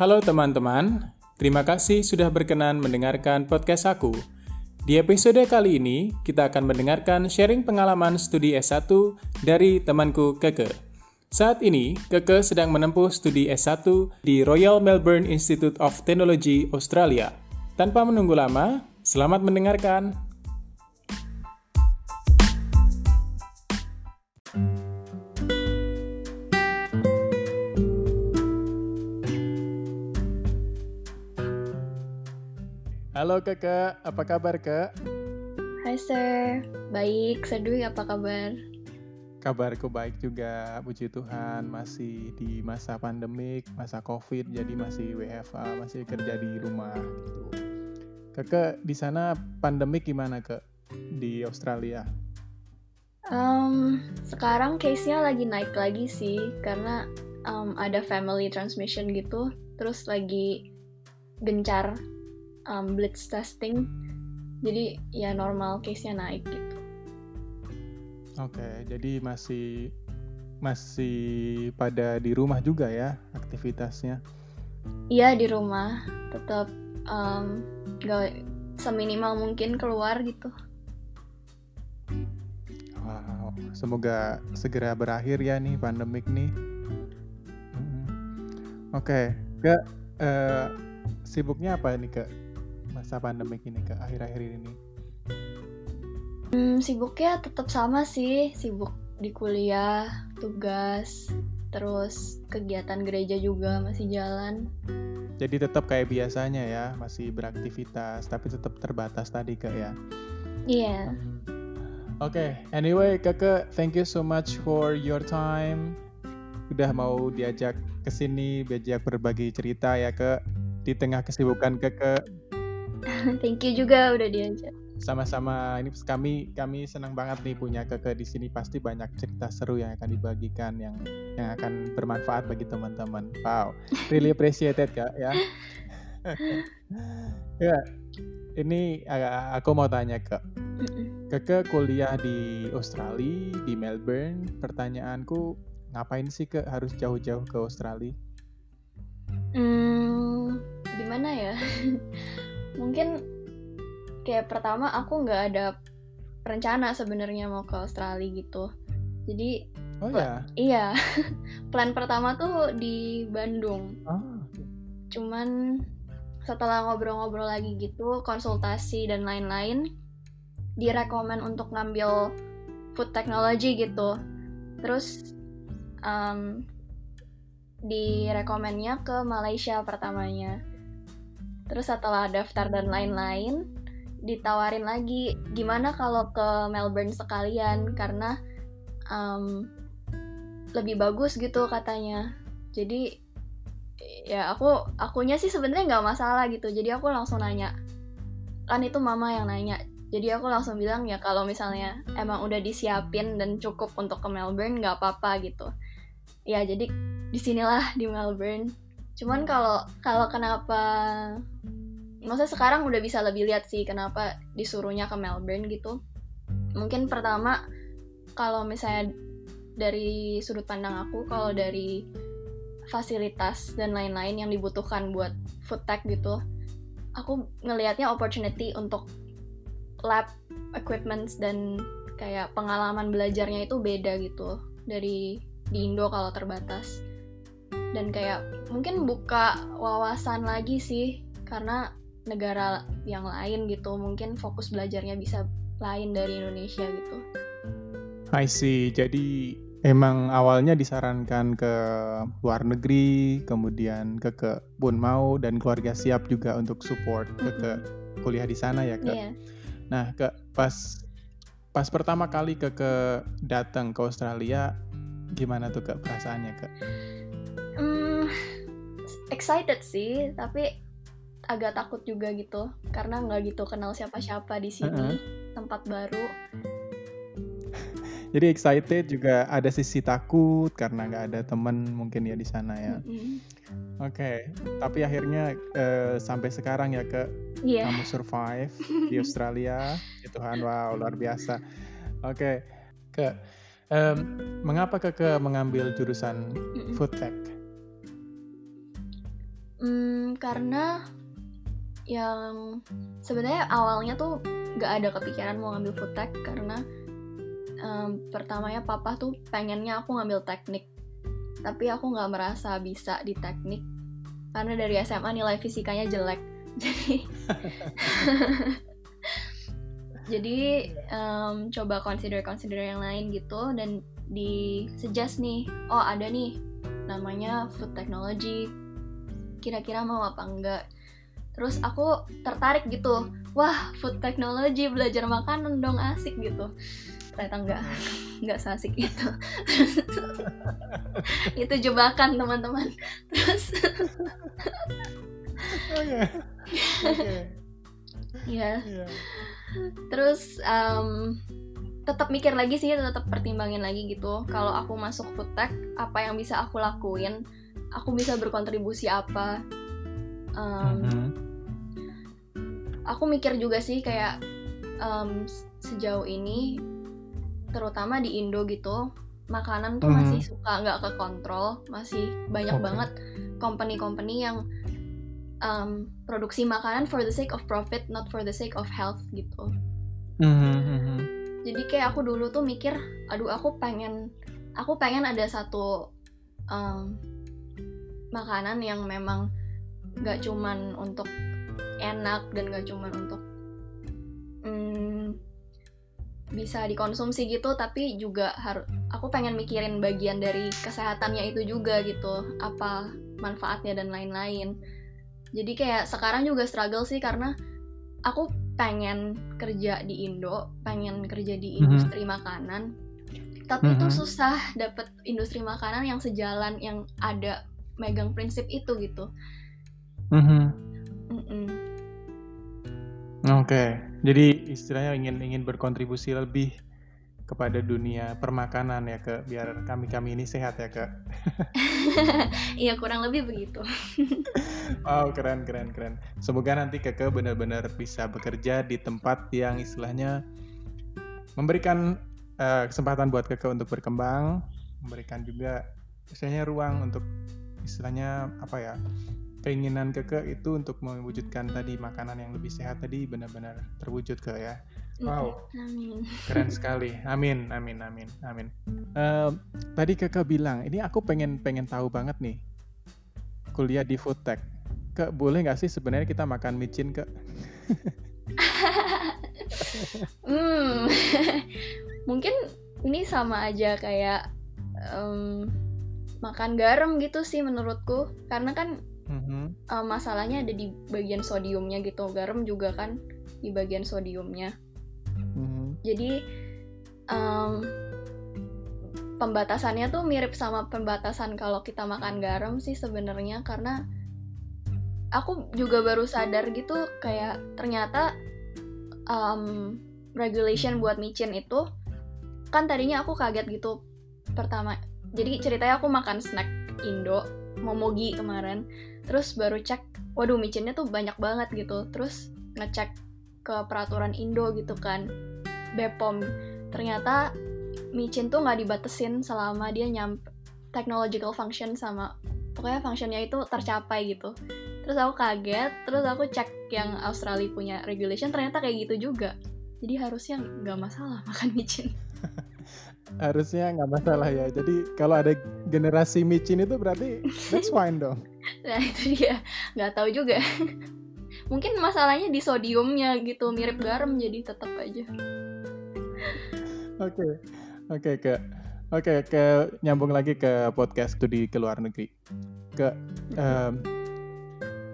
Halo teman-teman, terima kasih sudah berkenan mendengarkan podcast aku. Di episode kali ini, kita akan mendengarkan sharing pengalaman studi S1 dari temanku Keke. Saat ini, Keke sedang menempuh studi S1 di Royal Melbourne Institute of Technology, Australia. Tanpa menunggu lama, selamat mendengarkan. Halo Keke, apa kabar Kak? Hai Sir, baik. Sedui apa kabar? Kabarku baik juga, puji Tuhan. Masih di masa pandemik, masa COVID, jadi masih WFA, masih kerja di rumah gitu. Keke, di sana pandemik gimana ke di Australia? Um, sekarang case-nya lagi naik lagi sih, karena um, ada family transmission gitu, terus lagi gencar um, blitz testing. Jadi ya normal case-nya naik gitu. Oke jadi masih masih pada di rumah juga ya aktivitasnya? Iya di rumah. Tetap um, gak seminimal mungkin keluar gitu. Wow semoga segera berakhir ya nih pandemik nih. Oke okay. ke uh, sibuknya apa nih kak masa pandemik ini ke akhir-akhir ini? Hmm, sibuknya tetap sama sih, sibuk di kuliah, tugas, terus kegiatan gereja juga masih jalan. Jadi tetap kayak biasanya ya, masih beraktivitas, tapi tetap terbatas tadi kak ya? Iya. Yeah. Oke, okay. anyway kakak, thank you so much for your time. Udah mau diajak ke sini, diajak berbagi cerita ya ke di tengah kesibukan kakak Thank you juga udah diajak. Sama-sama. Ini kami kami senang banget nih punya Keke di sini. Pasti banyak cerita seru yang akan dibagikan yang yang akan bermanfaat bagi teman-teman. Wow, really appreciated Kak ya. ya, ini aku mau tanya ke Keke kuliah di Australia, di Melbourne. Pertanyaanku, ngapain sih ke harus jauh-jauh ke Australia? Hmm, gimana ya? Mungkin kayak pertama aku nggak ada rencana sebenarnya mau ke Australia gitu. Jadi oh ya iya? plan pertama tuh di Bandung. Oh. cuman setelah ngobrol-ngobrol lagi gitu konsultasi dan lain-lain direkomend untuk ngambil food technology gitu. Terus um, direkomennya ke Malaysia pertamanya Terus setelah daftar dan lain-lain, ditawarin lagi gimana kalau ke Melbourne sekalian karena um, lebih bagus gitu katanya. Jadi ya aku akunya sih sebenarnya nggak masalah gitu. Jadi aku langsung nanya. Kan itu mama yang nanya. Jadi aku langsung bilang ya kalau misalnya emang udah disiapin dan cukup untuk ke Melbourne nggak apa-apa gitu. Ya jadi di sinilah di Melbourne cuman kalau kalau kenapa maksudnya sekarang udah bisa lebih lihat sih kenapa disuruhnya ke Melbourne gitu. Mungkin pertama kalau misalnya dari sudut pandang aku kalau dari fasilitas dan lain-lain yang dibutuhkan buat food tech gitu aku ngelihatnya opportunity untuk lab equipments dan kayak pengalaman belajarnya itu beda gitu dari di Indo kalau terbatas dan kayak mungkin buka wawasan lagi sih karena negara yang lain gitu mungkin fokus belajarnya bisa lain dari Indonesia gitu. I see. Jadi emang awalnya disarankan ke luar negeri, kemudian ke ke pun mau dan keluarga siap juga untuk support ke ke kuliah di sana ya kak. Yeah. Nah ke pas pas pertama kali ke ke datang ke Australia gimana tuh kak perasaannya kak? Excited sih tapi agak takut juga gitu karena nggak gitu kenal siapa-siapa di sini uh -huh. tempat baru jadi excited juga ada sisi takut karena nggak ada temen mungkin ya di sana ya mm -hmm. oke okay. tapi akhirnya uh, sampai sekarang ya ke yeah. kamu survive di Australia ya Tuhan wow luar biasa oke okay. ke um, mengapa ke mengambil jurusan food tech Hmm, karena yang sebenarnya awalnya tuh nggak ada kepikiran mau ngambil food tech karena um, pertamanya papa tuh pengennya aku ngambil teknik tapi aku nggak merasa bisa di teknik karena dari SMA nilai fisikanya jelek. Jadi jadi um, coba consider consider yang lain gitu dan di suggest nih oh ada nih namanya food technology kira-kira mau apa enggak. Terus aku tertarik gitu. Wah food technology belajar makanan dong asik gitu. Ternyata enggak. Enggak seasik itu. Itu jebakan teman-teman. Terus oke. Oke ya terus um, tetap mikir lagi sih tetap pertimbangin lagi gitu. Kalau aku masuk food tech apa yang bisa aku lakuin aku bisa berkontribusi apa um, mm -hmm. aku mikir juga sih kayak um, sejauh ini terutama di Indo gitu makanan tuh mm -hmm. masih suka nggak ke kontrol masih banyak okay. banget company-company yang um, produksi makanan for the sake of profit not for the sake of health gitu mm -hmm. jadi kayak aku dulu tuh mikir aduh aku pengen aku pengen ada satu um, makanan yang memang gak cuman untuk enak dan gak cuman untuk hmm, bisa dikonsumsi gitu tapi juga harus aku pengen mikirin bagian dari kesehatannya itu juga gitu apa manfaatnya dan lain-lain jadi kayak sekarang juga struggle sih karena aku pengen kerja di Indo pengen kerja di mhm. industri mm -hmm. makanan tapi mm -hmm. itu mhm. susah dapet industri makanan yang sejalan yang ada megang prinsip itu gitu. Mm -hmm. Mm -mm. Oke, okay. jadi istilahnya ingin ingin berkontribusi lebih kepada dunia permakanan ya ke biar kami kami ini sehat ya kak. Iya kurang lebih begitu. wow keren keren keren. Semoga nanti kakak benar-benar bisa bekerja di tempat yang istilahnya memberikan uh, kesempatan buat kakak untuk berkembang, memberikan juga istilahnya ruang untuk istilahnya apa ya keinginan keke itu untuk mewujudkan tadi makanan yang lebih sehat tadi benar-benar terwujud ke ya. Wow. amin. keren sekali. Amin amin amin amin. Uh, tadi keke bilang ini aku pengen pengen tahu banget nih kuliah di food tech. Ke boleh nggak sih sebenarnya kita makan micin ke hmm. Mungkin ini sama aja kayak um, makan garam gitu sih menurutku karena kan mm-hmm. uh, masalahnya ada di bagian sodiumnya gitu garam juga kan di bagian sodiumnya mm-hmm. jadi um, pembatasannya tuh mirip sama pembatasan kalau kita makan garam sih sebenarnya karena aku juga baru sadar gitu kayak ternyata um, regulation buat micin itu kan tadinya aku kaget gitu pertama jadi ceritanya aku makan snack Indo momogi kemarin. Terus baru cek waduh micinnya tuh banyak banget gitu. Terus ngecek ke peraturan Indo gitu kan Bepom ternyata micin tuh nggak dibatesin selama dia nyampe technological function sama pokoknya functionnya itu tercapai gitu. Terus aku kaget terus aku cek yang Australia punya regulation ternyata kayak gitu juga. Jadi harusnya nggak masalah makan micin harusnya nggak masalah ya. Jadi kalau ada generasi micin itu berarti that's fine dong. Nah itu dia, nggak tahu juga. Mungkin masalahnya di sodiumnya gitu, mirip garam jadi tetap aja. Oke, oke ke, oke ke nyambung lagi ke podcast studi ke luar negeri. Ke, um,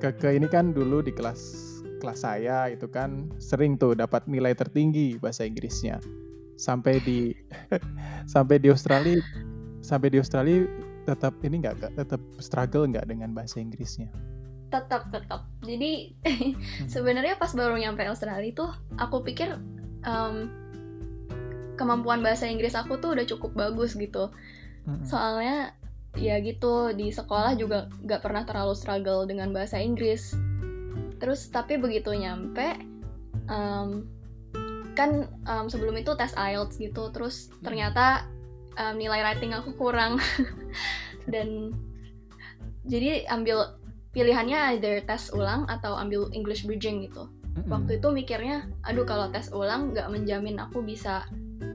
ke ke ini kan dulu di kelas kelas saya itu kan sering tuh dapat nilai tertinggi bahasa Inggrisnya sampai di sampai di Australia sampai di Australia tetap ini nggak tetap struggle nggak dengan bahasa Inggrisnya tetap tetap jadi hmm. sebenarnya pas baru nyampe Australia tuh aku pikir um, kemampuan bahasa Inggris aku tuh udah cukup bagus gitu hmm. soalnya ya gitu di sekolah juga nggak pernah terlalu struggle dengan bahasa Inggris terus tapi begitu nyampe um, kan um, sebelum itu tes IELTS gitu terus hmm. ternyata um, nilai writing aku kurang dan jadi ambil pilihannya either tes ulang atau ambil English bridging gitu. Mm-mm. Waktu itu mikirnya, aduh kalau tes ulang nggak menjamin aku bisa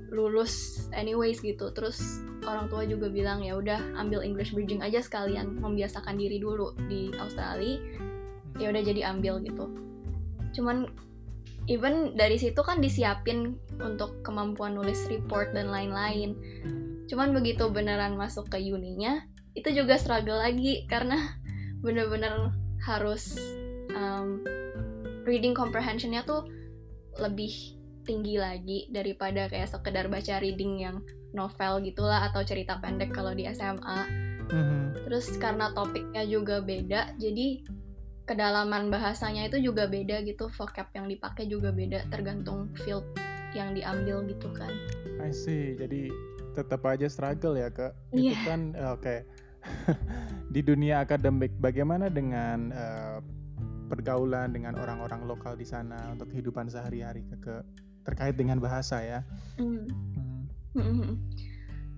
lulus anyways gitu. Terus orang tua juga bilang ya udah ambil English bridging aja sekalian membiasakan diri dulu di Australia. Ya udah jadi ambil gitu. Cuman even dari situ kan disiapin untuk kemampuan nulis report dan lain-lain. Cuman begitu beneran masuk ke uninya, itu juga struggle lagi karena bener-bener harus um, reading comprehensionnya tuh lebih tinggi lagi daripada kayak sekedar baca reading yang novel gitulah atau cerita pendek kalau di SMA. Mhm. Terus karena topiknya juga beda, jadi kedalaman bahasanya itu juga beda gitu, vocab yang dipakai juga beda tergantung field yang diambil gitu kan. I see. Jadi tetap aja struggle ya kak. Itu Iya. kan oke. di dunia akademik, bagaimana dengan eh, pergaulan dengan orang-orang lokal di sana untuk kehidupan sehari-hari ke terkait dengan bahasa ya? Hmm. Hmm. Mm-mm.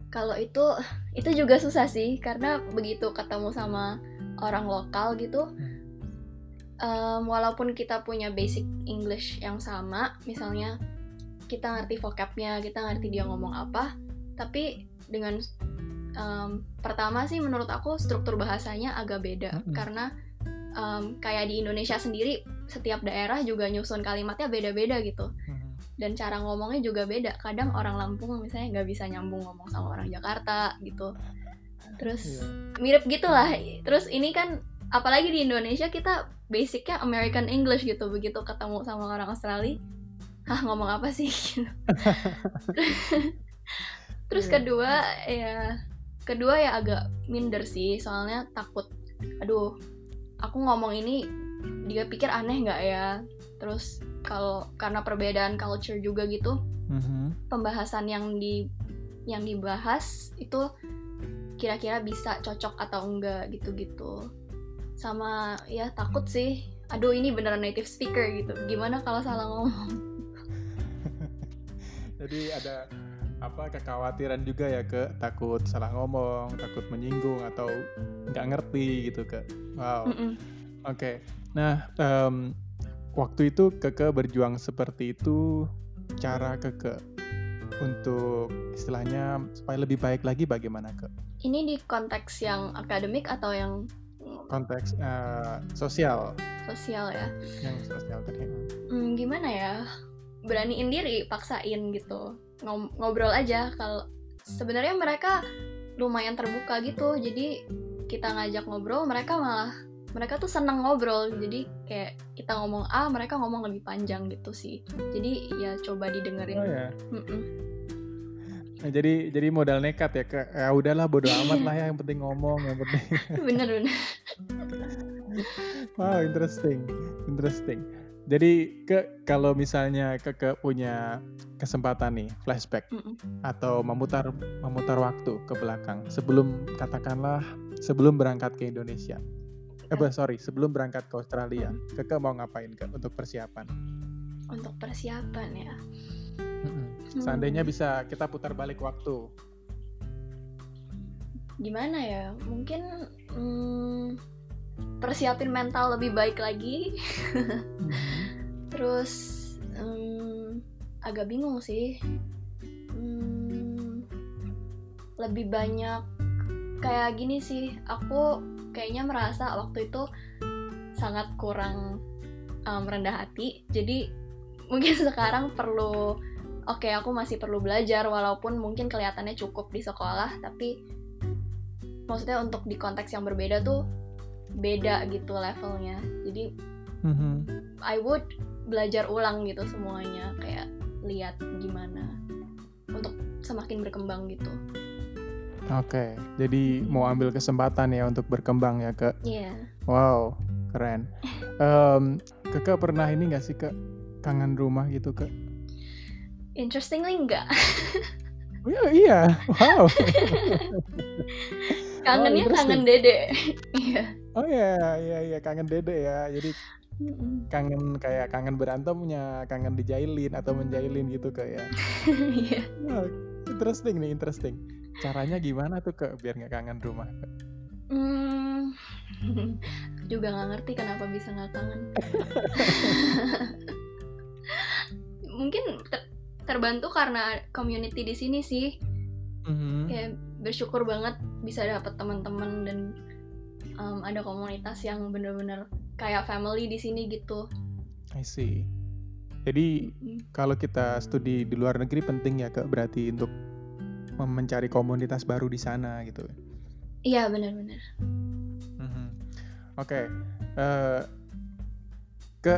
Kalau itu itu juga susah sih karena begitu ketemu sama orang lokal gitu, em, walaupun kita punya basic English yang sama, misalnya kita ngerti vocabnya, kita ngerti dia ngomong apa, tapi dengan em, pertama sih menurut aku struktur bahasanya agak beda Mm-mm. karena em, kayak di Indonesia sendiri setiap daerah juga nyusun kalimatnya beda-beda gitu Mhm. dan cara ngomongnya juga beda. Kadang orang Lampung misalnya nggak bisa nyambung ngomong sama orang Jakarta gitu. Terus Iya. mirip gitulah. Terus ini kan apalagi di Indonesia kita basicnya American English gitu. Begitu ketemu sama orang Australia, hah ngomong apa sih? Gitu. Terus Iya. kedua ya kedua ya agak minder sih soalnya takut aduh aku ngomong ini dia pikir aneh nggak ya terus kalau karena perbedaan culture juga gitu Mhm. pembahasan yang di yang dibahas itu kira-kira bisa cocok atau enggak gitu-gitu sama ya takut sih. Aduh ini beneran native speaker gitu. Gimana kalau salah ngomong? Jadi ada apa kekhawatiran juga ya ke takut salah ngomong, takut menyinggung atau nggak ngerti gitu ke. Wow. Oke. Nah, em, waktu itu Keke berjuang seperti itu cara Keke untuk istilahnya supaya lebih baik lagi bagaimana ke ini di konteks yang akademik atau yang konteks eh, sosial. Sosial ya. Yang sosial tadi. Hmm, gimana ya? Beraniin diri paksain gitu. Ngom- ngobrol aja kalau sebenarnya mereka lumayan terbuka gitu. Jadi kita ngajak ngobrol mereka malah mereka tuh senang ngobrol. Jadi kayak kita ngomong A mereka ngomong lebih panjang gitu sih. Jadi ya coba didengerin. Oh ya. Mm-mm. Nah, jadi jadi modal nekat ya ke ya udahlah bodo amat lah ya yang penting ngomong yang penting bener bener Wow, interesting, interesting. Jadi ke kalau misalnya ke, ke punya kesempatan nih flashback Mm-mm. atau memutar memutar waktu ke belakang sebelum katakanlah sebelum berangkat ke Indonesia. Eh, bah, sorry, sebelum berangkat ke Australia, Keke mau ngapain ke untuk persiapan? untuk persiapan ya Seandainya bisa kita putar balik waktu. gimana ya? Mungkin hmm, persiapin mental lebih baik lagi. Terus em, agak bingung sih. Hmm, lebih banyak kayak gini sih. Aku kayaknya merasa waktu itu sangat kurang em, rendah hati. Jadi mungkin sekarang perlu oke aku masih perlu belajar walaupun mungkin kelihatannya cukup di sekolah tapi maksudnya untuk di konteks yang berbeda tuh beda gitu levelnya jadi Mhm. I would belajar ulang gitu semuanya kayak lihat gimana untuk semakin berkembang gitu Oke, jadi mau ambil kesempatan ya untuk berkembang ya ke. Iya Wow, keren. Em, Keke pernah ini nggak sih ke kangen rumah gitu ke? Interestingly enggak Oh, iya, iya, wow. kangennya interesting. kangen dede iya Oh iya, iya, iya, kangen dede ya. Jadi kangen kayak kangen berantemnya, kangen dijailin atau menjailin gitu kayak. iya Wah, interesting nih, interesting. Caranya gimana tuh ke biar nggak kangen rumah? Hmm, juga nggak ngerti kenapa bisa nggak kangen mungkin ter- terbantu karena community di sini sih Mhm. kayak bersyukur banget bisa dapet teman-teman dan um, ada komunitas yang bener-bener kayak family di sini gitu I see. Jadi Mm. kalau kita studi di luar negeri penting ya kak berarti untuk mencari komunitas baru di sana gitu. iya bener-bener Mhm. Oke, eh, ke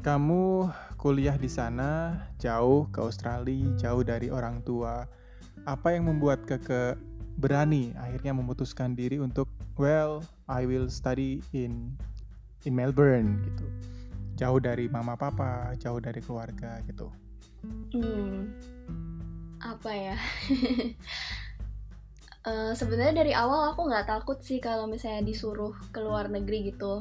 kamu kuliah di sana jauh ke Australia, jauh dari orang tua. Apa yang membuat keke berani akhirnya memutuskan diri untuk well, I will study in in Melbourne gitu. Jauh dari mama papa, jauh dari keluarga gitu. Hmm, apa ya? Eh, Sebenarnya dari awal aku nggak takut sih kalau misalnya disuruh ke luar negeri gitu.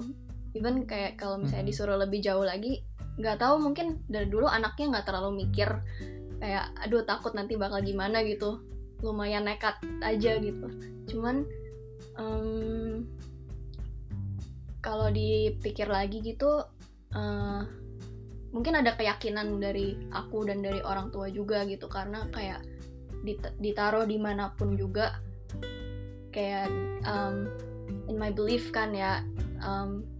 Even kayak kalau misalnya Mhm. disuruh lebih jauh lagi, nggak tahu mungkin dari dulu anaknya nggak terlalu mikir kayak aduh takut nanti bakal gimana gitu. Lumayan nekat aja gitu. Cuman em, kalau dipikir lagi gitu, eh, mungkin ada keyakinan dari aku dan dari orang tua juga gitu karena kayak dit- ditaruh di mana pun juga kayak um, in my belief kan ya um.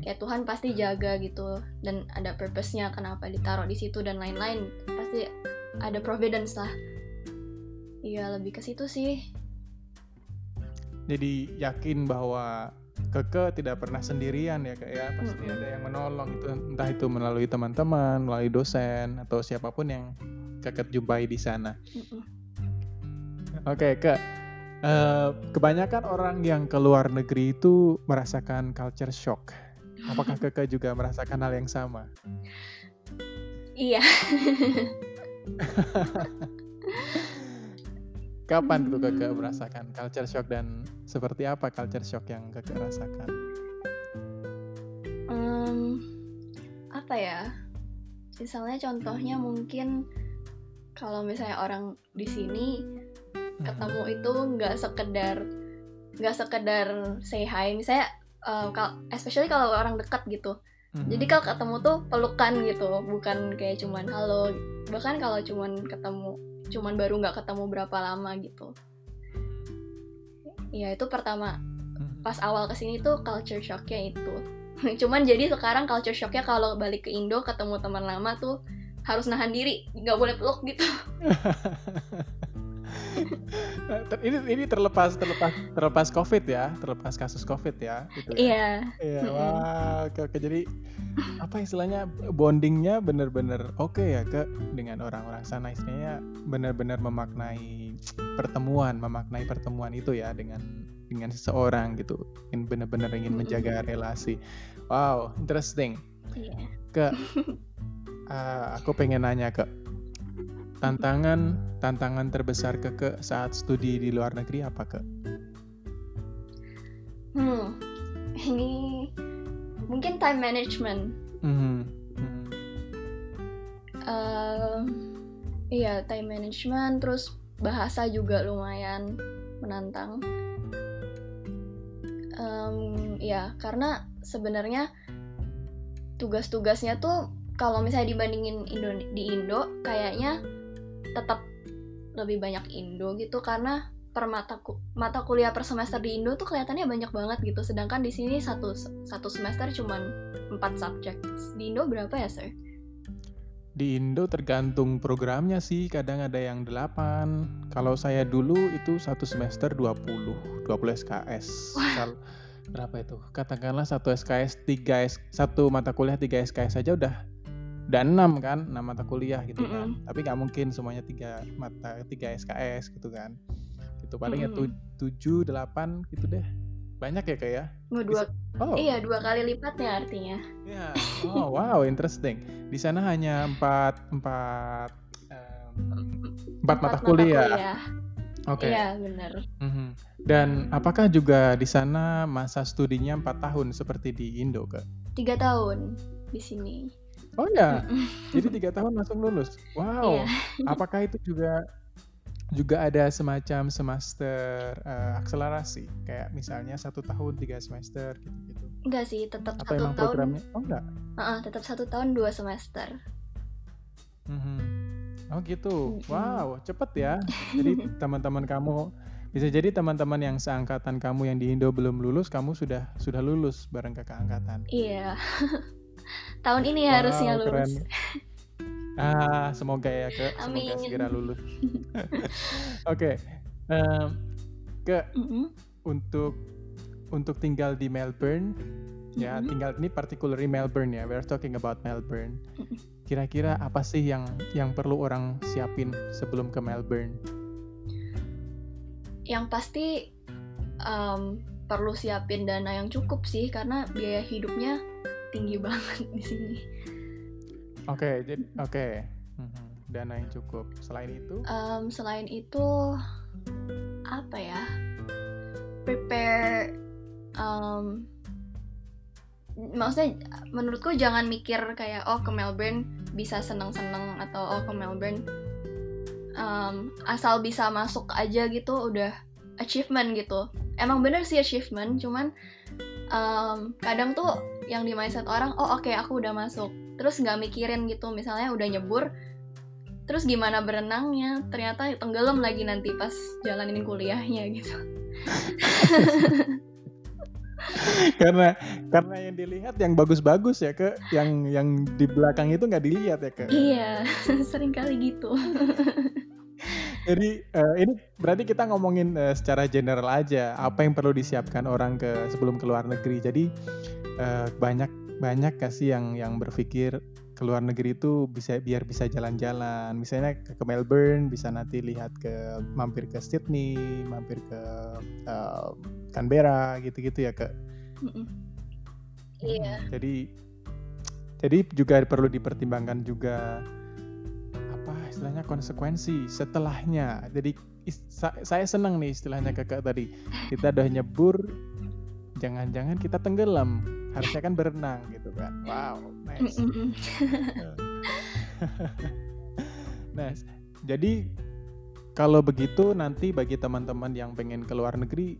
Kayak Tuhan pasti jaga gitu dan ada purpose-nya kenapa ditaruh di situ dan lain-lain pasti ada providence lah iya lebih ke situ sih Jadi yakin bahwa Keke tidak pernah sendirian ya kak ya pasti Mm-mm. ada yang menolong itu entah itu melalui teman-teman, melalui dosen atau siapa pun yang Keke jumpai di sana. Mm-mm. Oke kak, Eh, kebanyakan orang yang ke luar negeri itu merasakan culture shock. Apakah Keke juga merasakan hal yang sama? iya Kapan tuh Keke Hmm. merasakan culture shock dan seperti apa culture shock yang Keke rasakan? Em, apa ya misalnya contohnya mungkin kalau misalnya orang di sini ketemu itu nggak sekedar nggak sekedar say hi misalnya kal- especially kalau orang dekat gitu. Mhm. jadi kalau ketemu tuh pelukan gitu bukan kayak cuman halo. Bahkan kalau cuman ketemu cuman baru nggak ketemu berapa lama gitu. Ya itu pertama. Mhm. pas awal ke sini tuh culture shocknya itu. Cuman jadi sekarang culture shocknya kalau balik ke Indo ketemu teman lama tuh harus nahan diri nggak boleh peluk gitu ini ini terlepas terlepas terlepas covid ya terlepas kasus covid ya gitu ya. iya Iya, Mm-mm. wah, oke, oke. Jadi apa istilahnya bondingnya bener-bener oke ya ke dengan orang-orang sana istilahnya bener-bener memaknai pertemuan, memaknai pertemuan itu ya dengan dengan seseorang gitu, ingin bener-bener ingin menjaga relasi. Wow, interesting. iya Ke, eh, aku pengen nanya ke tantangan tantangan terbesar ke ke saat studi di luar negeri apa ke? hmm ini mungkin time management Mhm, mhm. Eh, iya time management terus bahasa juga lumayan menantang Em, ya karena sebenarnya tugas-tugasnya tuh kalau misalnya dibandingin Indo di Indo kayaknya tetap lebih banyak Indo gitu karena per mata ku- mata kuliah per semester di Indo tuh kelihatannya banyak banget gitu sedangkan di sini satu satu semester cuman empat subjek di Indo berapa ya sir? Di Indo tergantung programnya sih, kadang ada yang 8. Kalau saya dulu itu satu semester 20, 20 SKS. Kal- berapa itu? Katakanlah satu SKS 3 S, satu mata kuliah 3 SKS saja udah udah 6 kan, 6 mata kuliah gitu kan. Mm-mm. Tapi nggak mungkin semuanya 3 mata 3 SKS gitu kan. Itu paling ya Mm-mm. tu- 7 8 gitu deh. Banyak ya kayak ya? Oh, dua Oh. Iya, dua kali lipatnya artinya. Ya, oh wow, interesting. Di sana hanya empat empat em, empat mata kuliah. Oke. Iya, benar. Mhm. Dan apakah juga di sana masa studinya empat tahun seperti di Indo, Kak? Tiga tahun di sini. Oh ya, jadi tiga tahun langsung lulus. Wow. Iya. Apakah itu juga juga ada semacam semester uh, akselerasi? Kayak misalnya satu tahun tiga semester gitu-gitu. Enggak sih tetap atau satu emang tahun. programnya? Oh enggak? Uh -uh, tetap satu tahun dua semester. Mhm. oh gitu? Wow cepet ya. Jadi teman-teman kamu bisa jadi teman-teman yang seangkatan kamu yang di Indo belum lulus kamu sudah sudah lulus bareng kakak angkatan. Iya tahun ini Wow, harusnya keren. lulus Ah, semoga ya ke, semoga Amin. segera lulus. Oke, em, ke Mm-mm. untuk untuk tinggal di Melbourne, ya Mhm. tinggal ini particularly Melbourne ya. We're talking about Melbourne. Kira-kira apa sih yang yang perlu orang siapin sebelum ke Melbourne? yang pasti em, perlu siapin dana yang cukup sih karena biaya hidupnya tinggi banget di sini. Oke, jadi oke. Mhm, Dana yang cukup. Selain itu, Em, selain itu apa ya? Prepare em, maksudnya menurutku jangan mikir kayak oh ke Melbourne bisa seneng-seneng atau oh ke Melbourne em, asal bisa masuk aja gitu udah achievement gitu. Emang bener sih achievement, cuman em, kadang tuh yang di mindset orang oh oke aku udah masuk. Terus nggak mikirin gitu misalnya udah nyebur terus gimana berenangnya? Ternyata tenggelam lagi nanti pas jalanin kuliahnya gitu. Karena karena yang dilihat yang bagus-bagus ya ke yang yang di belakang itu nggak dilihat ya ke. iya sering kali gitu Jadi eh, ini berarti kita ngomongin eh, secara general aja apa yang perlu disiapkan orang ke sebelum ke luar negeri. Jadi eh, banyak banyak kasih yang yang berpikir ke luar negeri itu bisa biar bisa jalan-jalan. Misalnya ke, ke Melbourne bisa nanti lihat ke mampir ke Sydney, mampir ke eh, Canberra gitu-gitu ya ke. Iya Jadi jadi juga perlu dipertimbangkan juga istilahnya konsekuensi setelahnya. Jadi saya senang nih istilahnya kakak tadi. Kita udah nyebur, jangan-jangan kita tenggelam. Harusnya kan berenang gitu kan. Wow, nice. Nice. Jadi kalau begitu nanti bagi teman-teman yang pengen ke luar negeri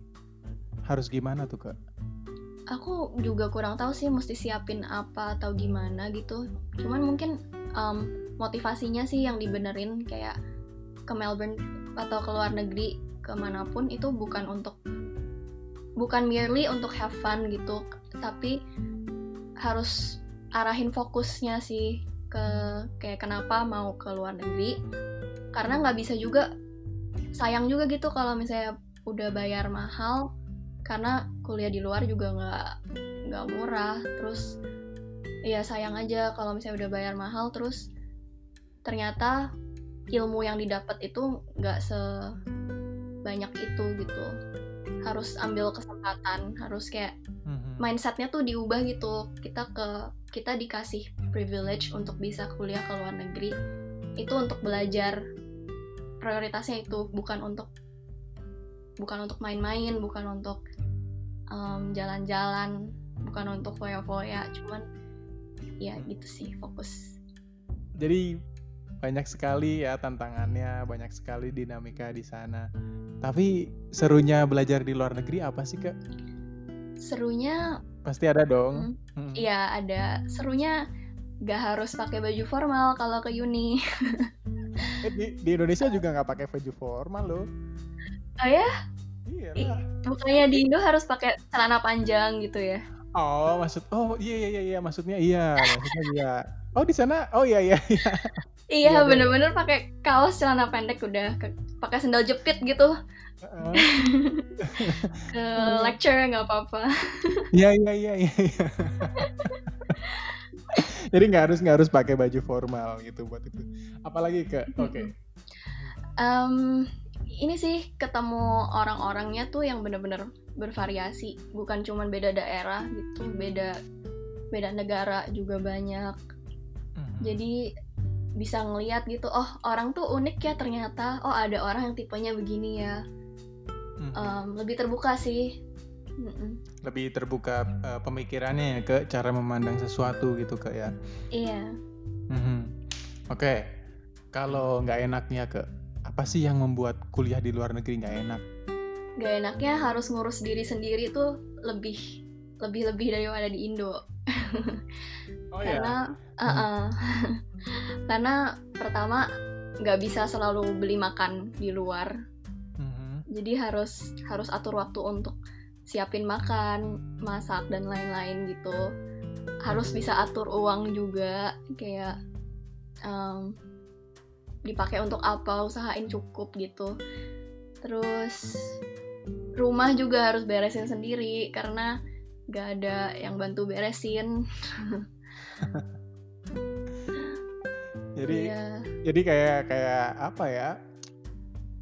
harus gimana tuh kak? aku juga kurang tahu sih mesti siapin apa atau gimana gitu cuman mungkin em, motivasinya sih yang dibenerin kayak ke Melbourne atau ke luar negeri ke mana pun itu bukan untuk bukan merely untuk have fun gitu tapi harus arahin fokusnya sih ke kayak kenapa mau ke luar negeri. Karena nggak bisa juga sayang juga gitu kalau misalnya udah bayar mahal karena kuliah di luar juga nggak nggak murah. Terus ya sayang aja kalau misalnya udah bayar mahal terus ternyata ilmu yang didapat itu nggak sebanyak itu gitu. Harus ambil kesempatan harus kayak Mhm. mindsetnya tuh diubah gitu. Kita ke kita dikasih privilege untuk bisa kuliah ke luar negeri. Itu untuk belajar prioritasnya itu bukan untuk bukan untuk main-main bukan untuk em, jalan-jalan bukan untuk foya-foya. Cuman ya gitu sih fokus. Jadi banyak sekali ya tantangannya, banyak sekali dinamika di sana. Tapi serunya belajar di luar negeri apa sih kak? serunya Pasti ada dong. Mm. ya ada serunya gak harus pakai baju formal kalau ke uni Eh, di, di Indonesia juga nggak pakai baju formal loh. oh ya Iya bukannya di Indo harus pakai celana panjang gitu ya Oh maksud, oh iya iya iya, iya maksudnya iya, maksudnya iya. Oh di sana, oh iya iya. iya. Iya, Iya, bener-bener pakai kaos celana pendek udah pakai sendal jepit gitu Heeh. ke lecture nggak apa-apa. Iya iya iya iya. iya. Jadi nggak harus nggak harus pakai baju formal gitu buat itu. Apalagi ke, oke. Em, ini sih ketemu orang-orangnya tuh yang bener-bener bervariasi, bukan cuman beda daerah gitu, beda beda negara juga banyak. Mhm. Jadi bisa ngeliat gitu, oh orang tuh unik ya ternyata, oh ada orang yang tipenya begini ya. Mhm. Em, lebih terbuka sih. Mm-mm. Lebih terbuka eh, pemikirannya ya ke cara memandang sesuatu gitu kak ya. Iya. Mhm. Oke, kalau nggak enaknya ke apa sih yang membuat kuliah di luar negeri nggak enak? Gak enaknya harus ngurus diri sendiri tuh lebih lebih lebih daripada di Indo. Oh karena uh -uh. karena pertama nggak bisa selalu beli makan di luar. Mhm. Jadi harus harus atur waktu untuk siapin makan, masak dan lain-lain gitu. Harus bisa atur uang juga kayak em, dipakai untuk apa, usahain cukup gitu. Terus rumah juga harus beresin sendiri karena nggak ada yang bantu beresin. Jadi Iya. jadi kayak kayak apa ya?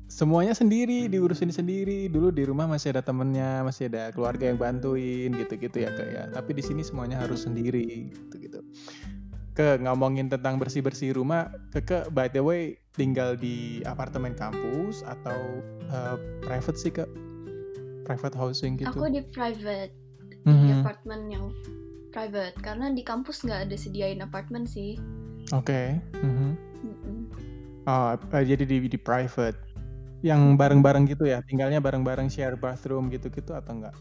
Semuanya sendiri, diurusin sendiri. Dulu di rumah masih ada temennya, masih ada keluarga yang bantuin gitu-gitu ya kayak. Tapi di sini semuanya harus sendiri gitu-gitu. Ke ngomongin tentang bersih-bersih rumah, Keke by the way tinggal di apartemen kampus atau eh, private sih ke private housing gitu. Aku di private, di Mhm. apartemen yang private karena di kampus nggak ada sediain apartemen sih. Oke. Mhm. Mm-mm. Oh, eh, jadi di, di private. Yang bareng-bareng gitu ya, tinggalnya bareng-bareng share bathroom gitu-gitu atau enggak?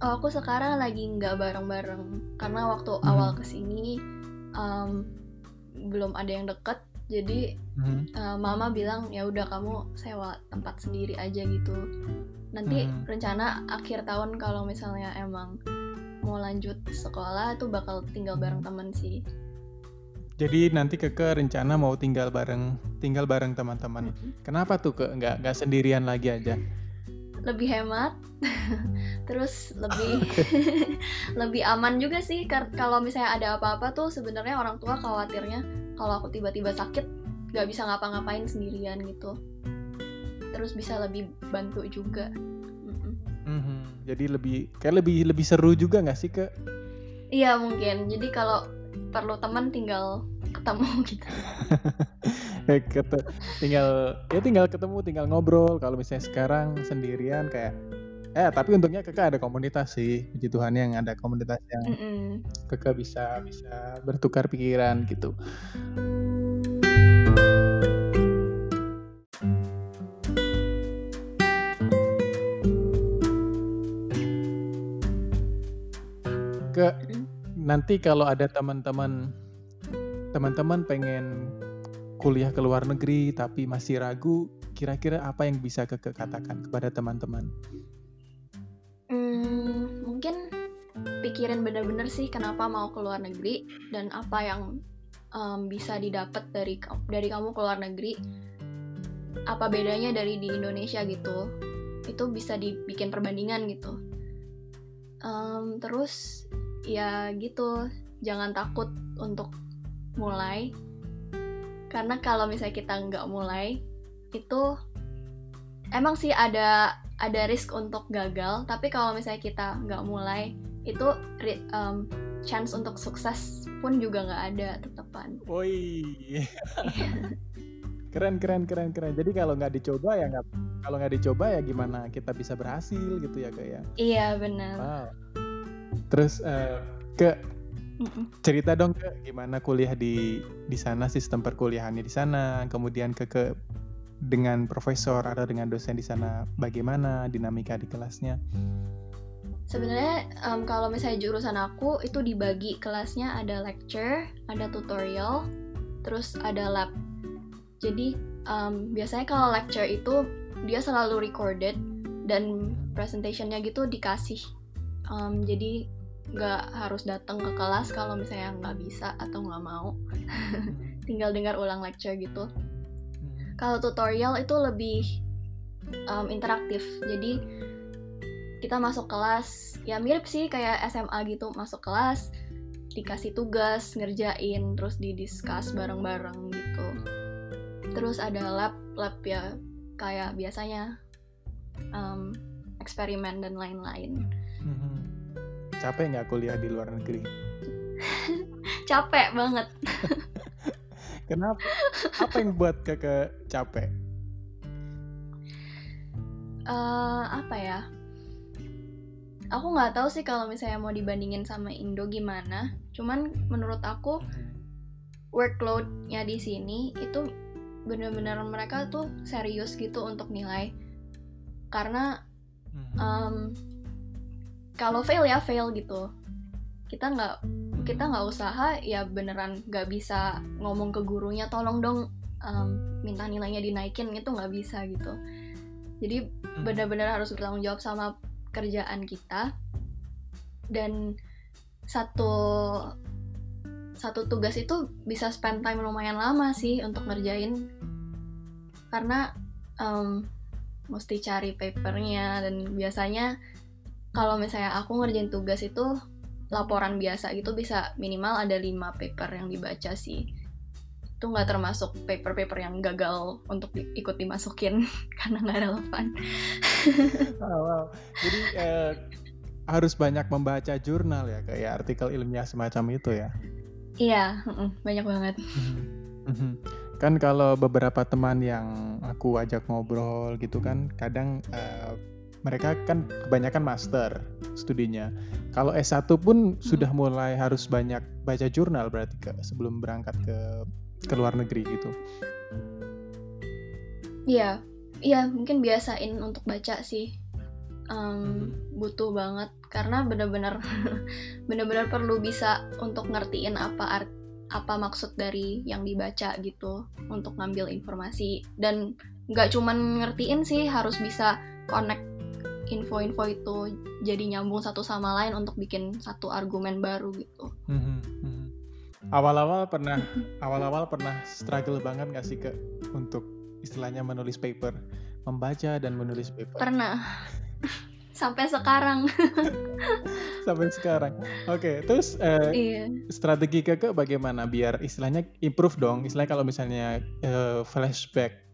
Oh, aku sekarang lagi nggak bareng-bareng karena waktu Mhm. awal ke sini em, belum ada yang deket, jadi Mhm. eh, mama bilang ya udah kamu sewa tempat sendiri aja gitu. Nanti Mhm. rencana akhir tahun kalau misalnya emang mau lanjut sekolah tuh bakal tinggal bareng temen sih. Jadi nanti Keke rencana mau tinggal bareng tinggal bareng teman-teman. Mm-mm. Kenapa tuh ke nggak nggak sendirian lagi aja? Lebih hemat, terus lebih lebih aman juga sih kalau misalnya ada apa-apa tuh sebenarnya orang tua khawatirnya kalau aku tiba-tiba sakit nggak bisa ngapa-ngapain sendirian gitu. Terus bisa lebih bantu juga. Mm-mm. Mhm. Jadi lebih kayak lebih lebih seru juga nggak sih ke? Iya mungkin. Jadi kalau perlu teman tinggal ketemu gitu. Eh, tinggal ya tinggal ketemu tinggal ngobrol. Kalau misalnya sekarang sendirian kayak eh tapi untungnya Keke ada komunitas sih. Puji Tuhan yang ada komunitas yang Mm-mm. Keke bisa bisa bertukar pikiran gitu. Nanti kalau ada teman-teman teman-teman pengen kuliah ke luar negeri tapi masih ragu, kira-kira apa yang bisa Keke katakan kepada teman-teman? Hmm, mungkin pikirin bener-bener sih kenapa mau ke luar negeri dan apa yang em, bisa didapat dari dari kamu ke luar negeri. Apa bedanya dari di Indonesia gitu? Itu bisa dibikin perbandingan gitu. Em, terus ya gitu, jangan takut untuk mulai. Karena kalau misalnya kita nggak mulai, itu emang sih ada ada risk untuk gagal tapi kalau misalnya kita nggak mulai itu um, chance untuk sukses pun juga nggak ada tetepan Woi. keren keren keren keren. Jadi kalau nggak dicoba ya nggak kalau nggak dicoba ya gimana kita bisa berhasil gitu ya kayak. iya benar Wow. Terus eh, ke cerita dong ke gimana kuliah di di sana sistem perkuliahannya di sana, kemudian ke ke dengan profesor atau dengan dosen di sana bagaimana dinamika di kelasnya. sebenarnya um, kalau misalnya jurusan aku itu dibagi kelasnya ada lecture ada tutorial terus ada lab. Jadi um, biasanya kalau lecture itu dia selalu recorded dan presentationnya gitu dikasih Um, jadi nggak harus datang ke kelas kalau misalnya nggak bisa atau nggak mau. Tinggal dengar ulang lecture gitu. Kalau tutorial itu lebih um, interaktif. Jadi kita masuk kelas ya mirip sih kayak SMA gitu masuk kelas dikasih tugas ngerjain terus didiskus bareng-bareng gitu. Terus ada lab lab ya kayak biasanya um, eksperimen dan lain-lain. Mhm. Capek nggak kuliah di luar negeri? capek banget Kenapa? Apa yang buat kakak capek? Eh, apa ya aku nggak tahu sih kalau misalnya mau dibandingin sama Indo gimana cuman menurut aku workloadnya di sini itu benar-benar mereka tuh serius gitu untuk nilai karena um, kalau fail ya fail gitu. Kita nggak kita nggak usaha ya beneran nggak bisa ngomong ke gurunya tolong dong um, minta nilainya dinaikin itu nggak bisa gitu. Jadi hmm. benar-benar harus bertanggung jawab sama kerjaan kita. Dan satu satu tugas itu bisa spend time lumayan lama sih untuk ngerjain. Karena um, mesti cari papernya dan biasanya kalau misalnya aku ngerjain tugas itu laporan biasa gitu bisa minimal ada 5 paper yang dibaca sih itu nggak termasuk paper-paper yang gagal untuk di, ikut dimasukin karena nggak relevan. oh, wow. Jadi eh, harus banyak membaca jurnal ya kayak artikel ilmiah semacam itu ya? Iya, banyak banget. Mhm. kan kalau beberapa teman yang aku ajak ngobrol gitu kan, kadang uh, mereka kan kebanyakan master studinya. Kalau S1 pun hmm. sudah mulai harus banyak baca jurnal berarti ke sebelum berangkat ke ke luar negeri gitu. Iya, iya mungkin biasain untuk baca sih. Um, butuh banget karena benar-benar benar-benar perlu bisa untuk ngertiin apa art apa maksud dari yang dibaca gitu untuk ngambil informasi dan nggak cuman ngertiin sih harus bisa connect info-info itu jadi nyambung satu sama lain untuk bikin satu argumen baru gitu. Mm-hmm, mm-hmm. Awal-awal pernah awal-awal pernah struggle banget gak sih ke untuk istilahnya menulis paper, membaca dan menulis paper? Pernah. Sampai sekarang. Sampai sekarang. Oke, okay, terus uh, iya. strategi kakak bagaimana biar istilahnya improve dong? Istilahnya kalau misalnya uh, flashback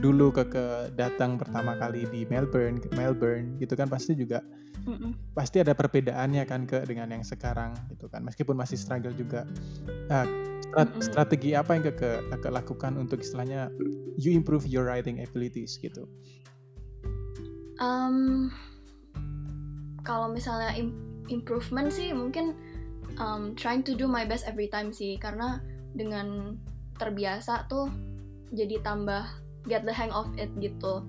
dulu ke, ke datang pertama kali di Melbourne Melbourne gitu kan pasti juga Mm-mm. pasti ada perbedaannya kan ke dengan yang sekarang gitu kan. Meskipun masih struggle juga. Nah, strategi apa yang ke, ke lakukan untuk istilahnya you improve your writing abilities gitu? Um, kalau misalnya improvement sih mungkin um, trying to do my best every time sih. Karena dengan terbiasa tuh jadi tambah get the hang of it gitu.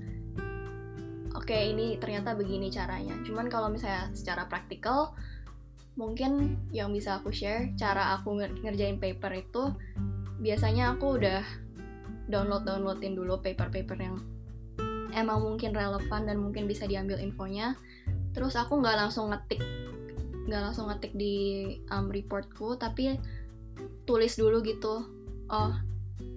Oke okay, ini ternyata begini caranya. Cuman kalau misalnya secara praktikal mungkin yang bisa aku share cara aku ngerjain paper itu biasanya aku udah download downloadin dulu paper-paper yang emang mungkin relevan dan mungkin bisa diambil infonya. Terus aku nggak langsung ngetik nggak langsung ngetik di um, reportku tapi tulis dulu gitu. Oh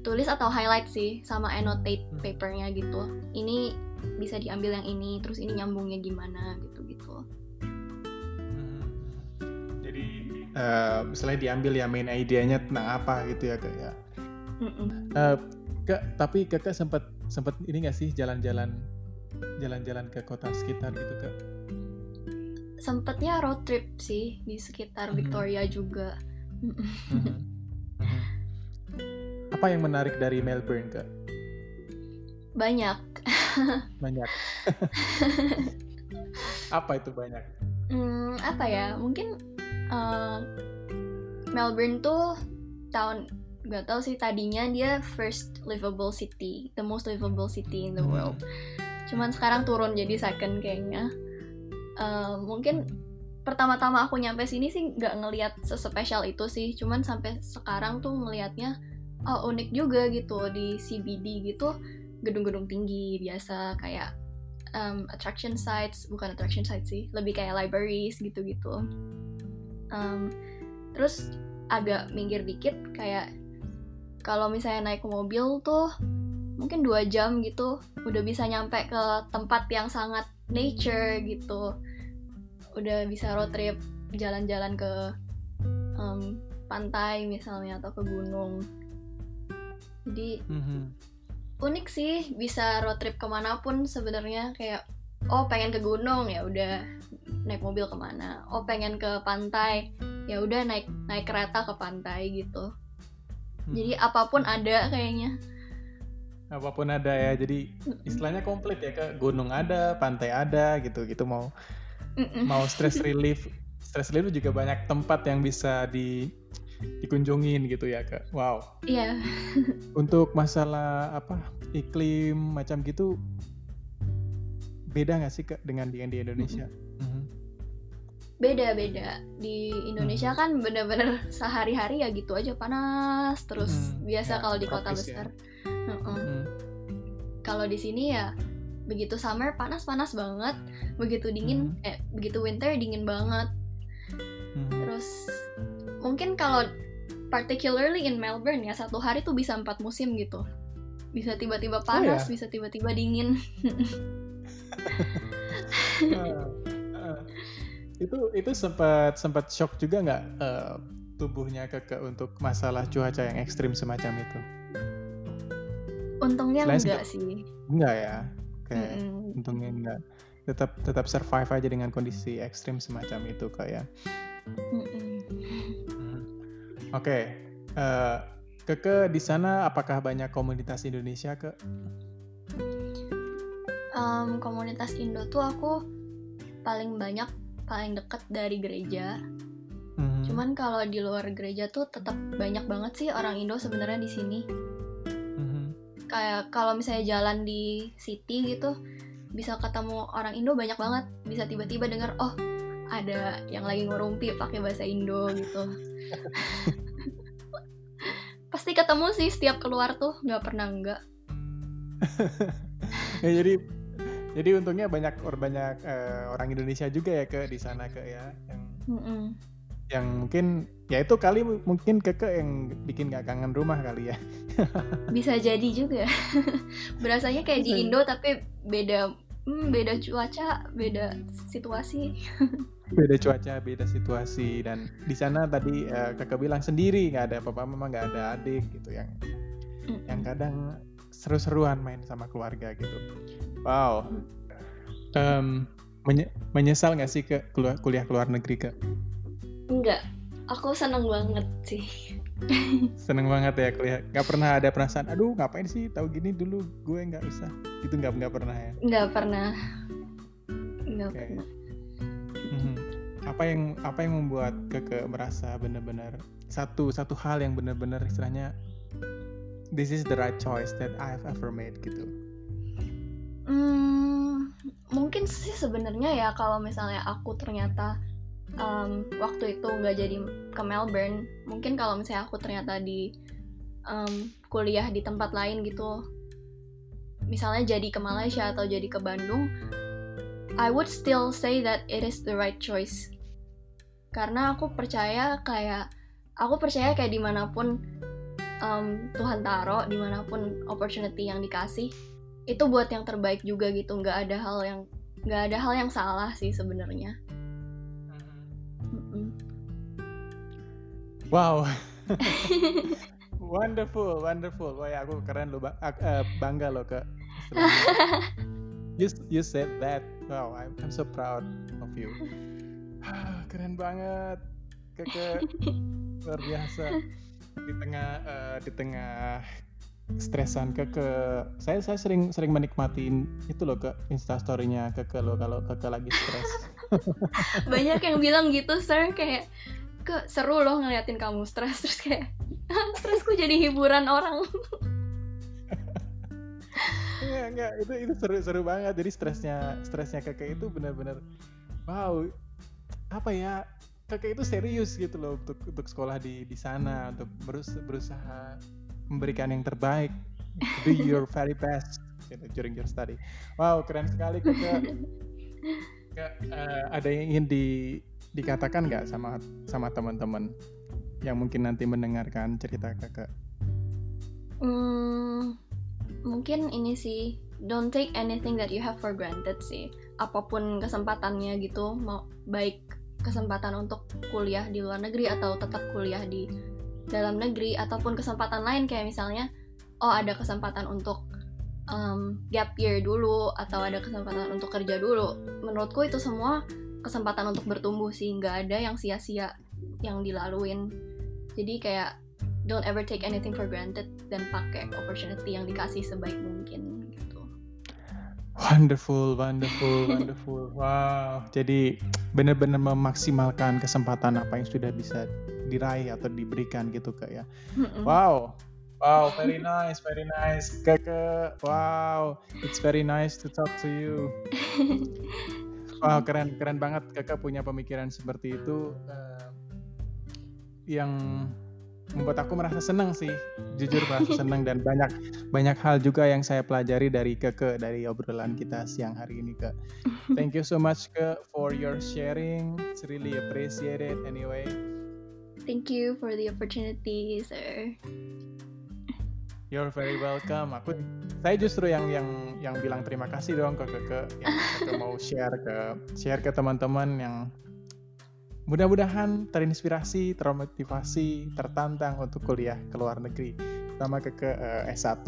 tulis atau highlight sih sama annotate hmm. papernya gitu. Ini bisa diambil yang ini terus ini nyambungnya gimana gitu gitu hmm. jadi uh, misalnya diambil ya main idenya tentang apa gitu ya kak ya. Uh, kak tapi kakak sempat sempat ini nggak sih jalan-jalan jalan-jalan ke kota sekitar gitu kak? Sempetnya road trip sih di sekitar hmm. Victoria juga. Hmm apa yang menarik dari Melbourne kak? Banyak. banyak. apa itu banyak? Hmm, apa ya? Mungkin uh, Melbourne tuh tahun gak tau sih tadinya dia first livable city, the most livable city in the hmm. world. Cuman sekarang turun jadi second kayaknya. Uh, mungkin pertama-tama aku nyampe sini sih nggak ngelihat sespesial itu sih, cuman sampai sekarang tuh ngelihatnya oh, unik juga gitu di CBD gitu gedung-gedung tinggi biasa kayak um, attraction sites bukan attraction sites sih lebih kayak libraries gitu-gitu. Um, terus agak minggir dikit kayak kalau misalnya naik mobil tuh mungkin dua jam gitu udah bisa nyampe ke tempat yang sangat nature gitu. Udah bisa road trip jalan-jalan ke um, pantai misalnya atau ke gunung jadi mm-hmm. unik sih bisa road trip ke mana pun sebenarnya kayak oh pengen ke gunung ya udah naik mobil ke mana oh pengen ke pantai ya udah naik naik kereta ke pantai gitu hmm. jadi apa pun ada kayaknya apa pun ada ya jadi istilahnya komplit ya ke gunung ada pantai ada gitu gitu mau Mm-mm. mau stress relief stress relief juga banyak tempat yang bisa di dikunjungin gitu ya kak. Wow. Iya. Untuk masalah apa iklim macam gitu beda nggak sih kak dengan di di Indonesia? Mm-hmm. Beda beda di Indonesia mm-hmm. kan bener-bener sehari-hari ya gitu aja panas terus mm-hmm. biasa ya, kalau di kota ya. besar. Ya. Mm-hmm. Kalau di sini ya begitu summer panas-panas banget, begitu dingin mm-hmm. eh begitu winter dingin banget. Mm-hmm. Terus mungkin kalau particularly in Melbourne ya satu hari tuh bisa empat musim gitu. Bisa tiba-tiba panas oh, ya? bisa tiba-tiba dingin. Uh, uh, itu itu sempat sempat shock juga nggak uh, tubuhnya ke, ke untuk masalah cuaca yang ekstrim semacam itu? Untungnya Selain enggak sih. Enggak ya? Kayak mm -mm. untungnya enggak tetap tetap survive aja dengan kondisi ekstrim semacam itu kayak mm -mm. Oke, okay. uh, eh, Keke di sana apakah banyak komunitas Indonesia ke? Um, komunitas Indo tuh aku paling banyak paling deket dari gereja. Mm-hmm. Cuman kalau di luar gereja tuh tetap banyak banget sih orang Indo sebenarnya di sini. Mm-hmm. Kayak kalau misalnya jalan di city gitu bisa ketemu orang Indo banyak banget. Bisa tiba-tiba dengar oh ada yang lagi ngurumpi pakai bahasa Indo gitu. Pasti ketemu sih setiap keluar tuh nggak pernah enggak ya, jadi jadi untungnya banyak banyak uh, orang Indonesia juga ya ke di sana ke ya. Yang mm -mm. yang mungkin ya itu kali mungkin ke ke yang bikin gak kangen rumah kali ya. Bisa jadi juga. Berasanya kayak di Indo tapi beda hmm, beda cuaca beda situasi. Beda cuaca beda situasi. Dan di sana tadi uh, kakak bilang sendiri nggak ada papa mama nggak ada adik gitu yang mm. yang kadang seru-seruan main sama keluarga gitu. Wow. Um, menye menyesal nggak sih ke kuliah kuliah keluar negeri kak? Enggak aku seneng banget sih seneng banget ya kuliah nggak pernah ada perasaan aduh ngapain sih? Tahu gini dulu gue nggak usah. Itu nggak nggak pernah ya? Nggak pernah. Nggak okay. pernah. Hmm apa yang apa yang membuat keke merasa benar-benar satu satu hal yang benar-benar istilahnya this is the right choice that I've ever made gitu? Hmm, mungkin sih sebenarnya ya kalau misalnya aku ternyata um, waktu itu nggak jadi ke Melbourne mungkin kalau misalnya aku ternyata di um, kuliah di tempat lain gitu misalnya jadi ke Malaysia atau jadi ke Bandung I would still say that it is the right choice. Karena aku percaya kayak aku percaya kayak di mana pun um, Tuhan taruh, di mana pun opportunity yang dikasih itu buat yang terbaik juga gitu. Nggak ada hal yang nggak ada hal yang salah sih sebenarnya. Wow. wonderful, wonderful. Wah, ya, aku keren lo, uh, bangga lo ke. you you said that. Wow I'm, I'm so proud of you. Keren banget keke luar biasa. Di tengah uh, di tengah stresan ke ke saya saya sering sering menikmatin itu loh ke instastorynya ke ke lo kalau ke ke lagi stres. Banyak yang bilang gitu sir kayak ke seru loh ngeliatin kamu stres terus kayak stresku jadi hiburan orang? Enggak enggak itu itu seru seru banget. Jadi stresnya stresnya kakek itu benar-benar wow apa ya kakek itu serius gitu loh untuk untuk sekolah di di sana untuk berusaha, berusaha memberikan yang terbaik do your very best gitu, during your study. Wow keren sekali kakek. Kak, uh, ada yang ingin di, dikatakan nggak sama sama teman-teman yang mungkin nanti mendengarkan cerita kakak? Hmm, mungkin ini sih don't take anything that you have for granted sih apa pun kesempatannya gitu mau baik kesempatan untuk kuliah di luar negeri atau tetap kuliah di dalam negeri ataupun kesempatan lain kayak misalnya oh ada kesempatan untuk um, gap year dulu atau ada kesempatan untuk kerja dulu menurutku itu semua kesempatan untuk bertumbuh sih nggak ada yang sia-sia yang dilaluin jadi kayak don't ever take anything for granted dan pakai opportunity yang dikasih sebaik mungkin gitu. Wonderful, wonderful, wonderful. Wow. Jadi benar-benar memaksimalkan kesempatan apa yang sudah bisa diraih atau diberikan gitu kak ya. Wow, wow, very nice, very nice, kakak. Wow, it's very nice to talk to you. Wow, keren, keren banget kakak punya pemikiran seperti itu. Uh, yang membuat aku merasa senang sih. Jujur merasa senang dan banyak banyak hal juga yang saya pelajari dari keke dari obrolan kita siang hari ini ke thank you so much ke for your sharing. It's really appreciated anyway. Thank you for the opportunity sir You're very welcome. Aku saya justru yang yang yang bilang terima kasih dong ke ke, yang ke mau share ke share ke teman-teman yang Mudah-mudahan terinspirasi, termotivasi, tertantang untuk kuliah ke luar negeri. Pertama ke, ke uh, eh, S1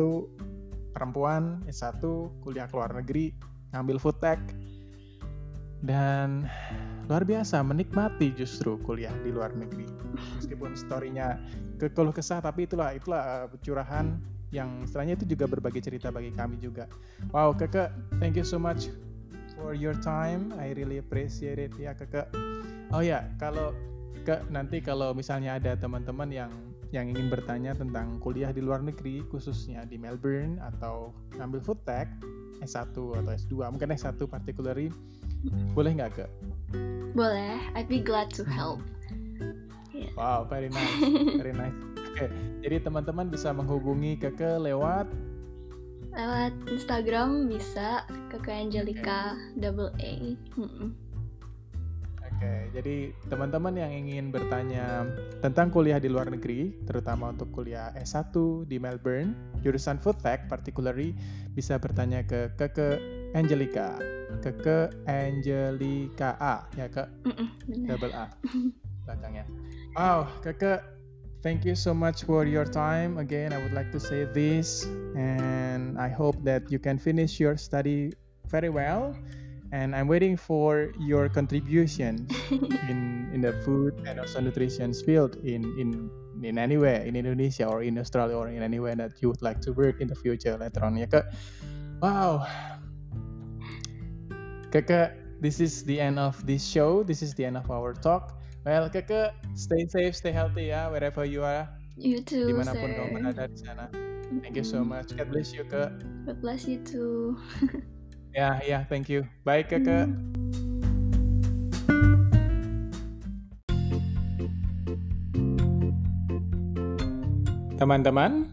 perempuan, S1 kuliah ke luar negeri, ngambil food tech. Dan luar biasa menikmati justru kuliah di luar negeri. Meskipun storynya ke keluh kesah tapi itulah itulah uh, curahan yang setelahnya itu juga berbagi cerita bagi kami juga. Wow, Keke, thank you so much for your time. I really appreciate it ya, Keke. Oh ya, kalau ke nanti kalau misalnya ada teman-teman yang yang ingin bertanya tentang kuliah di luar negeri khususnya di Melbourne atau ngambil food tech S1 atau S2 mungkin S1 particularly boleh nggak ke? Boleh, I'd be glad to help. Yeah. Wow, very nice, very nice. Oke, okay. jadi teman-teman bisa menghubungi Keke lewat lewat Instagram bisa Keke Angelica okay. double A. Mm -mm. Oke, jadi teman-teman yang ingin bertanya tentang kuliah di luar negeri, terutama untuk kuliah S1 di Melbourne, jurusan Food Tech particularly, bisa bertanya ke Keke Angelica. Keke Angelica A, ya Kak? Double A belakangnya. Wow, Keke, thank you so much for your time. Again, I would like to say this, and I hope that you can finish your study very well and I'm waiting for your contribution in in the food and also nutrition field in in in anywhere in Indonesia or in Australia or in anywhere that you would like to work in the future later on ya kak. Wow, kakak, this is the end of this show. This is the end of our talk. Well, kakak, stay safe, stay healthy ya wherever you are. You too, Di mana pun sir. kamu berada di sana. Thank you so much. God bless you, kak. God bless you too. Ya, ya, thank you. Baik, Kakak. Teman-teman,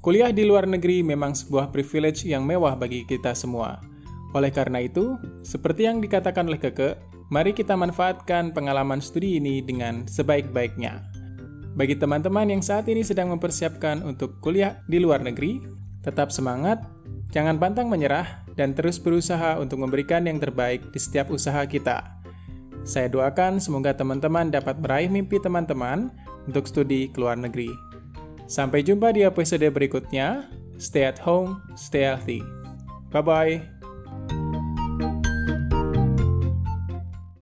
kuliah di luar negeri memang sebuah privilege yang mewah bagi kita semua. Oleh karena itu, seperti yang dikatakan oleh Keke, mari kita manfaatkan pengalaman studi ini dengan sebaik-baiknya. Bagi teman-teman yang saat ini sedang mempersiapkan untuk kuliah di luar negeri, tetap semangat, jangan pantang menyerah, dan terus berusaha untuk memberikan yang terbaik di setiap usaha kita. Saya doakan semoga teman-teman dapat meraih mimpi teman-teman untuk studi ke luar negeri. Sampai jumpa di episode berikutnya. Stay at home, stay healthy. Bye bye.